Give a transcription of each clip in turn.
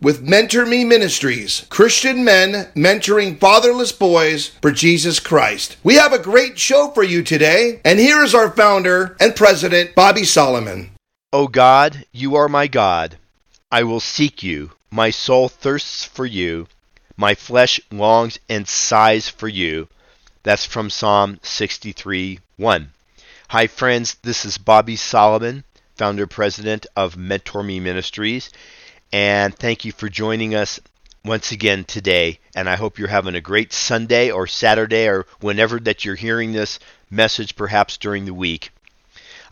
with Mentor Me Ministries, Christian men mentoring fatherless boys for Jesus Christ. We have a great show for you today, and here is our founder and president, Bobby Solomon. O God, you are my God. I will seek you. My soul thirsts for you. My flesh longs and sighs for you. That's from Psalm 63 1. Hi, friends. This is Bobby Solomon, founder president of Mentor Me Ministries. And thank you for joining us once again today. And I hope you're having a great Sunday or Saturday or whenever that you're hearing this message, perhaps during the week.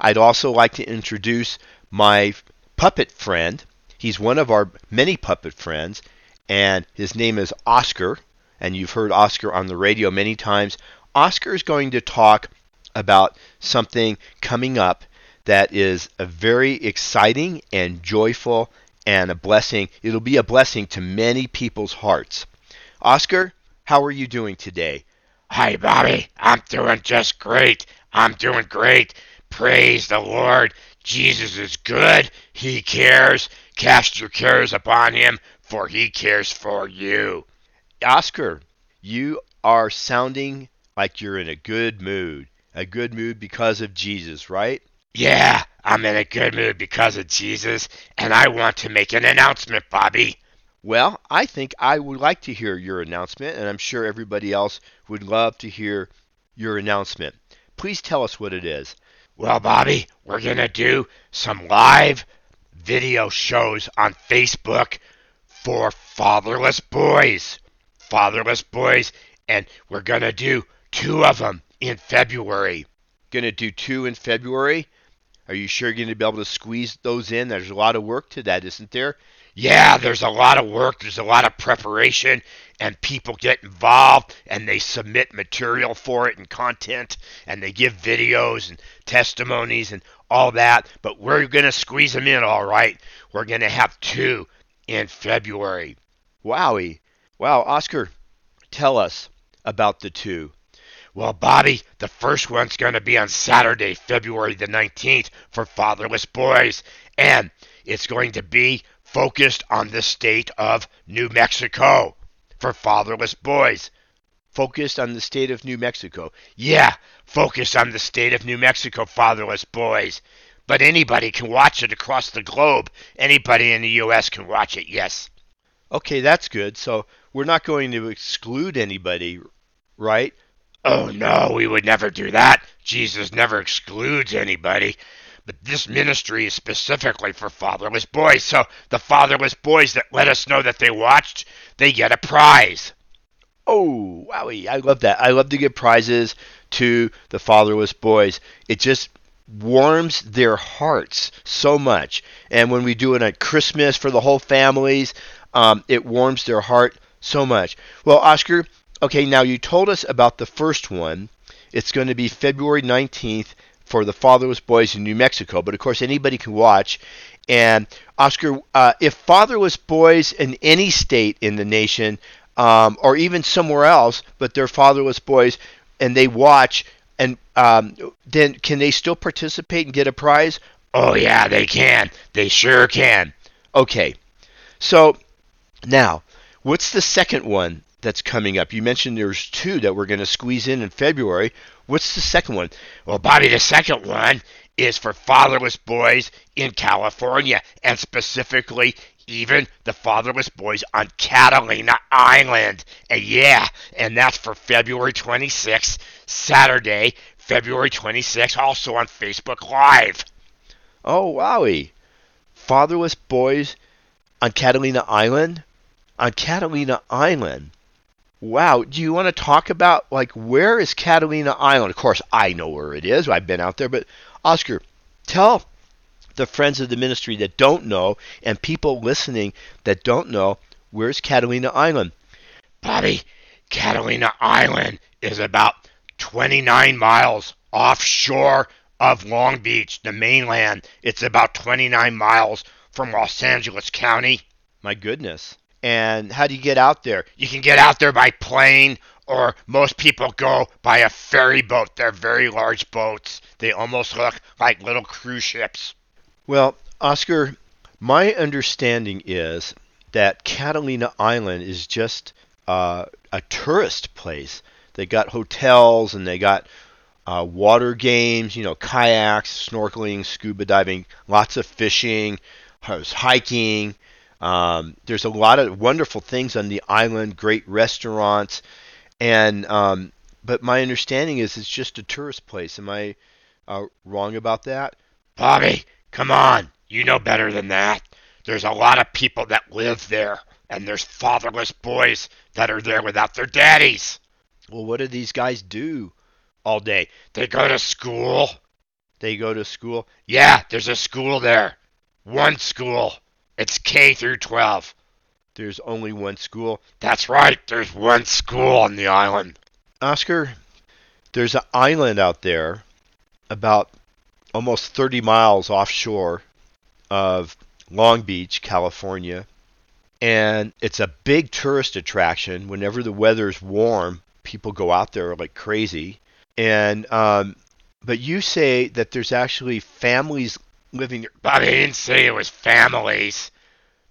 I'd also like to introduce my puppet friend. He's one of our many puppet friends, and his name is Oscar. And you've heard Oscar on the radio many times. Oscar is going to talk about something coming up that is a very exciting and joyful and a blessing. It'll be a blessing to many people's hearts. Oscar, how are you doing today? Hi, Bobby. I'm doing just great. I'm doing great. Praise the Lord. Jesus is good. He cares. Cast your cares upon him, for he cares for you. Oscar, you are sounding like you're in a good mood. A good mood because of Jesus, right? Yeah, I'm in a good mood because of Jesus, and I want to make an announcement, Bobby. Well, I think I would like to hear your announcement, and I'm sure everybody else would love to hear your announcement. Please tell us what it is. Well, Bobby, we're going to do some live video shows on Facebook for fatherless boys. Fatherless boys, and we're going to do two of them in February. Going to do two in February? Are you sure you're going to be able to squeeze those in? There's a lot of work to that, isn't there? Yeah, there's a lot of work, there's a lot of preparation, and people get involved and they submit material for it and content, and they give videos and testimonies and all that. But we're going to squeeze them in, all right. We're going to have two in February. Wowie. Wow, Oscar, tell us about the two. Well, Bobby, the first one's going to be on Saturday, February the 19th for fatherless boys. And it's going to be focused on the state of New Mexico for fatherless boys. Focused on the state of New Mexico. Yeah, focused on the state of New Mexico fatherless boys. But anybody can watch it across the globe. Anybody in the U.S. can watch it, yes. Okay, that's good. So we're not going to exclude anybody, right? Oh no, we would never do that. Jesus never excludes anybody. But this ministry is specifically for fatherless boys. So the fatherless boys that let us know that they watched, they get a prize. Oh, wowie. I love that. I love to give prizes to the fatherless boys. It just warms their hearts so much. And when we do it at Christmas for the whole families, um, it warms their heart so much. Well, Oscar, okay, now you told us about the first one. It's going to be February 19th for the fatherless boys in New Mexico, but of course anybody can watch. And Oscar, uh, if fatherless boys in any state in the nation, um, or even somewhere else, but they're fatherless boys, and they watch, and um, then can they still participate and get a prize? Oh yeah, they can. They sure can. Okay, so now what's the second one that's coming up? You mentioned there's two that we're going to squeeze in in February. What's the second one? Well, Bobby, the second one is for fatherless boys in California, and specifically even the fatherless boys on Catalina Island. And yeah, and that's for February 26th, Saturday, February 26th, also on Facebook Live. Oh, wowie. Fatherless boys on Catalina Island? On Catalina Island. Wow. Do you want to talk about like where is Catalina Island? Of course, I know where it is. I've been out there, but Oscar, tell the friends of the ministry that don't know and people listening that don't know Where's Catalina Island? Bobby, Catalina Island is about 29 miles offshore of Long Beach, the mainland. It's about 29 miles from Los Angeles County. My goodness. And how do you get out there? You can get out there by plane, or most people go by a ferry boat. They're very large boats. They almost look like little cruise ships. Well, Oscar, my understanding is that Catalina Island is just uh, a tourist place. They got hotels and they got uh, water games, you know, kayaks, snorkeling, scuba diving, lots of fishing, hiking. Um, there's a lot of wonderful things on the island, great restaurants, and um, but my understanding is it's just a tourist place. Am I uh, wrong about that? Bobby, come on, you know better than that. There's a lot of people that live there, and there's fatherless boys that are there without their daddies. Well, what do these guys do all day? They go to school. They go to school. Yeah, there's a school there. One school. It's K through 12. There's only one school. That's right, there's one school on the island. Oscar, there's an island out there about almost 30 miles offshore of Long Beach, California. And it's a big tourist attraction. Whenever the weather's warm, people go out there like crazy. And um, but you say that there's actually families living there. But I didn't say it was families.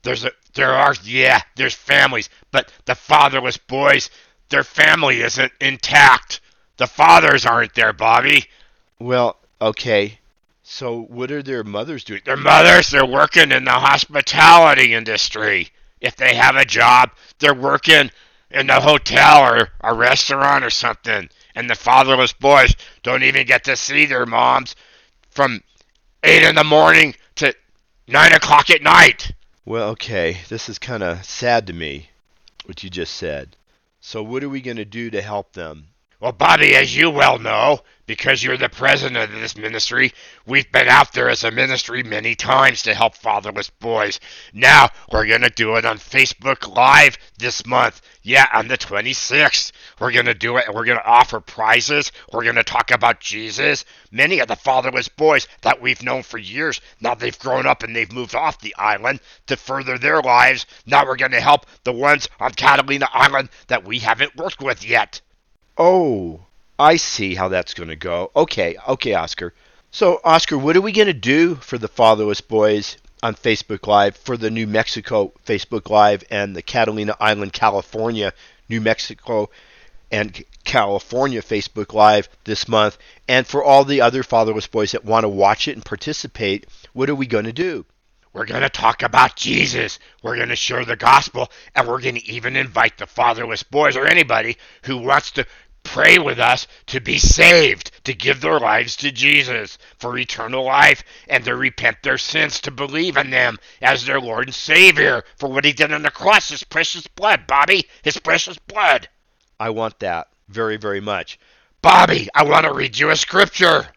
There's a there are yeah, there's families, but the fatherless boys, their family isn't intact. The fathers aren't there, Bobby. Well, okay. So what are their mothers doing? Their mothers, they're working in the hospitality industry. If they have a job, they're working in the hotel or a restaurant or something. And the fatherless boys don't even get to see their moms from 8 in the morning to 9 o'clock at night. Well, okay. This is kind of sad to me, what you just said. So what are we going to do to help them? Well, Bobby, as you well know, because you're the president of this ministry, we've been out there as a ministry many times to help fatherless boys. Now, we're going to do it on Facebook Live this month. Yeah, on the 26th. We're going to do it and we're going to offer prizes. We're going to talk about Jesus. Many of the fatherless boys that we've known for years, now they've grown up and they've moved off the island to further their lives. Now we're going to help the ones on Catalina Island that we haven't worked with yet. Oh, I see how that's going to go. Okay, okay, Oscar. So, Oscar, what are we going to do for the fatherless boys on Facebook Live, for the New Mexico Facebook Live, and the Catalina Island, California, New Mexico, and California Facebook Live this month, and for all the other fatherless boys that want to watch it and participate? What are we going to do? We're going to talk about Jesus. We're going to share the gospel, and we're going to even invite the fatherless boys or anybody who wants to pray with us to be saved, to give their lives to Jesus for eternal life, and to repent their sins, to believe in them as their Lord and Savior for what He did on the cross, His precious blood, Bobby, His precious blood. I want that very, very much. Bobby, I want to read you a scripture.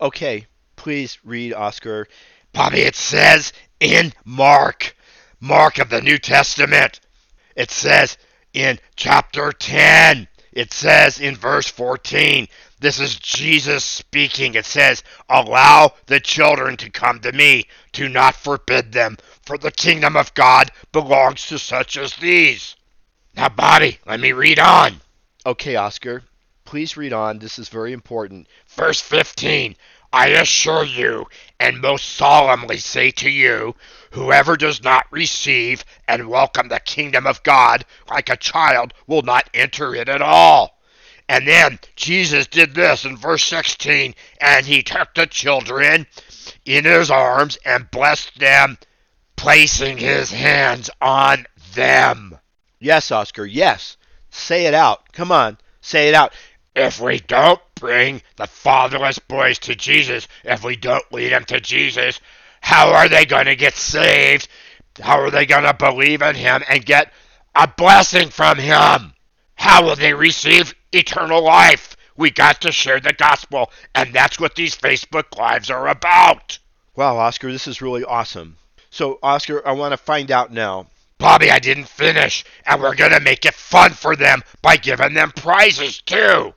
Okay, please read, Oscar. Bobby, it says in Mark, Mark of the New Testament, it says in chapter 10, it says in verse 14, this is Jesus speaking. It says, Allow the children to come to me. Do not forbid them, for the kingdom of God belongs to such as these. Now, Bobby, let me read on. Okay, Oscar, please read on. This is very important. Verse 15 I assure you, and most solemnly say to you, whoever does not receive and welcome the kingdom of God like a child will not enter it at all. And then Jesus did this in verse 16, and he took the children in his arms and blessed them, placing his hands on them. Yes, Oscar, yes. Say it out. Come on, say it out. If we don't bring the fatherless boys to Jesus, if we don't lead them to Jesus, how are they going to get saved? How are they going to believe in Him and get a blessing from Him? How will they receive eternal life? We got to share the gospel, and that's what these Facebook Lives are about. Wow, Oscar, this is really awesome. So, Oscar, I want to find out now. Bobby, I didn't finish, and we're gonna make it fun for them by giving them prizes too.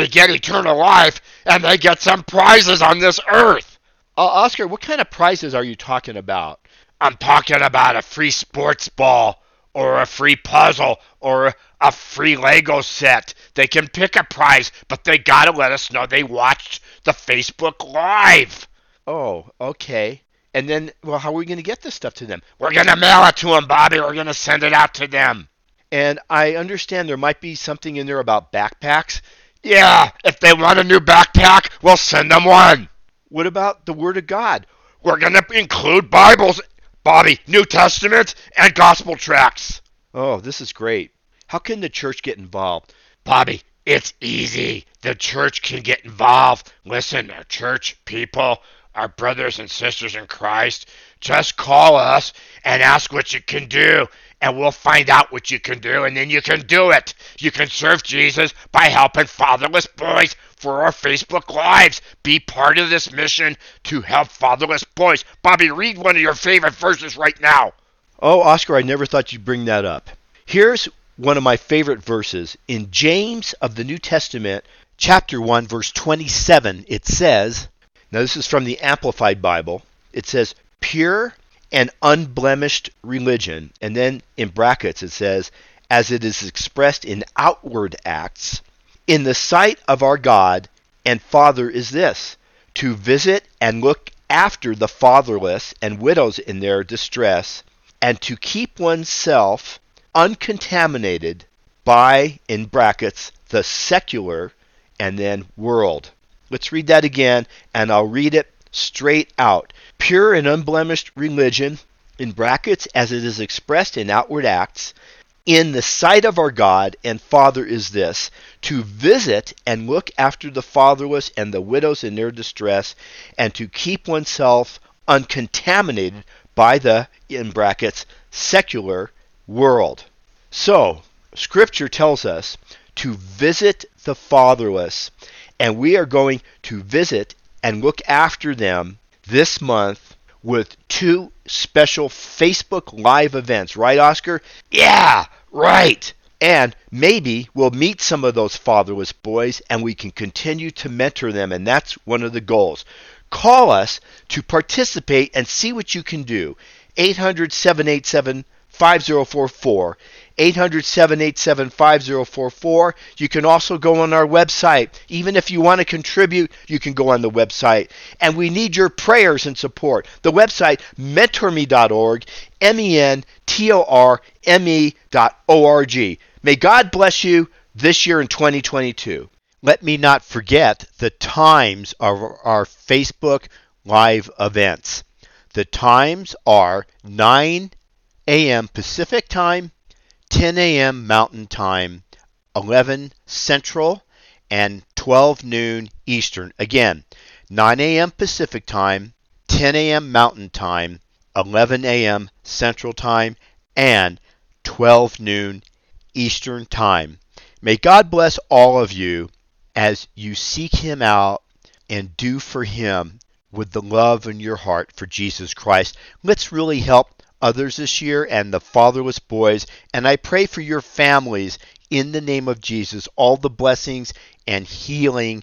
They get eternal life, and they get some prizes on this earth. Uh, Oscar, what kind of prizes are you talking about? I'm talking about a free sports ball, or a free puzzle, or a free Lego set. They can pick a prize, but they gotta let us know they watched the Facebook Live. Oh, okay. And then, well, how are we going to get this stuff to them? We're gonna mail it to them, Bobby. We're gonna send it out to them. And I understand there might be something in there about backpacks. Yeah, if they want a new backpack, we'll send them one. What about the Word of God? We're gonna include Bibles, Bobby, New Testament, and Gospel tracts. Oh, this is great. How can the church get involved? Bobby, it's easy. The church can get involved. Listen, our church people, our brothers and sisters in Christ, just call us and ask what you can do, and we'll find out what you can do, and then you can do it. You can serve Jesus by helping fatherless boys for our Facebook Lives. Be part of this mission to help fatherless boys. Bobby, read one of your favorite verses right now. Oh, Oscar, I never thought you'd bring that up. Here's one of my favorite verses. In James of the New Testament, chapter 1, verse 27, it says, now this is from the Amplified Bible, it says, pure and unblemished religion. And then in brackets it says, as it is expressed in outward acts, in the sight of our God and Father is this to visit and look after the fatherless and widows in their distress, and to keep oneself uncontaminated by, in brackets, the secular and then world. Let's read that again, and I'll read it straight out. Pure and unblemished religion, in brackets, as it is expressed in outward acts, in the sight of our God and Father is this to visit and look after the fatherless and the widows in their distress, and to keep oneself uncontaminated by the, in brackets, secular world. So, Scripture tells us to visit the fatherless, and we are going to visit and look after them this month with two special Facebook Live events, right, Oscar? Yeah, right. And maybe we'll meet some of those fatherless boys and we can continue to mentor them, and that's one of the goals. Call us to participate and see what you can do. 800 787 5044. 800 787 5044. You can also go on our website. Even if you want to contribute, you can go on the website. And we need your prayers and support. The website, mentorme.org, M E N T O R M E dot O R G. May God bless you this year in 2022. Let me not forget the times of our Facebook Live events. The times are 9 a.m. Pacific Time, 10 a.m. Mountain Time, 11 Central, and 12 noon Eastern. Again, 9 a.m. Pacific Time, 10 a.m. Mountain Time, 11 a.m. Central Time, and 12 noon Eastern Time. May God bless all of you as you seek Him out and do for Him with the love in your heart for Jesus Christ. Let's really help others this year and the fatherless boys. And I pray for your families in the name of Jesus, all the blessings and healing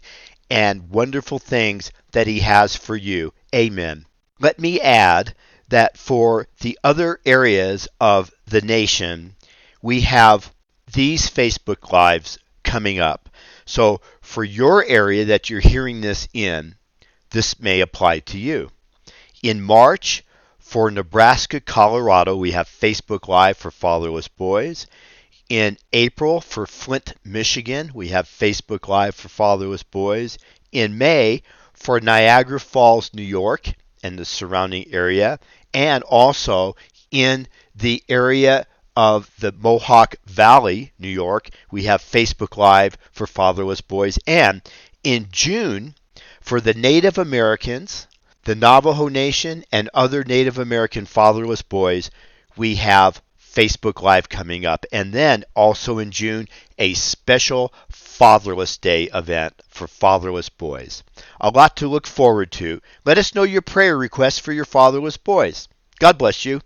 and wonderful things that He has for you. Amen. Let me add that for the other areas of the nation, we have these Facebook Lives coming up. So for your area that you're hearing this in, this may apply to you. In March, for Nebraska, Colorado, we have Facebook Live for Fatherless Boys. In April, for Flint, Michigan, we have Facebook Live for Fatherless Boys. In May, for Niagara Falls, New York, and the surrounding area, and also in the area of the Mohawk Valley, New York, we have Facebook Live for Fatherless Boys. And in June, for the Native Americans, the Navajo Nation, and other Native American fatherless boys, we have Facebook Live coming up. And then also in June, a special Fatherless Day event for fatherless boys. A lot to look forward to. Let us know your prayer requests for your fatherless boys. God bless you.